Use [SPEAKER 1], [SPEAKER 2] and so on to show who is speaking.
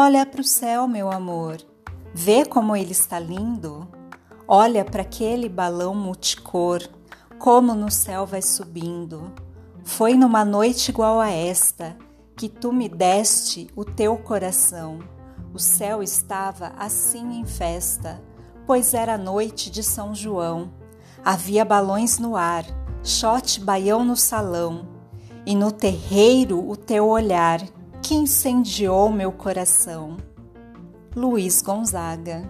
[SPEAKER 1] Olha para o céu, meu amor. Vê como ele está lindo. Olha para aquele balão multicor, como no céu vai subindo. Foi numa noite igual a esta que tu me deste o teu coração. O céu estava assim em festa, pois era noite de São João. Havia balões no ar, shot baião no salão, e no terreiro o teu olhar que incendiou meu coração. Luiz Gonzaga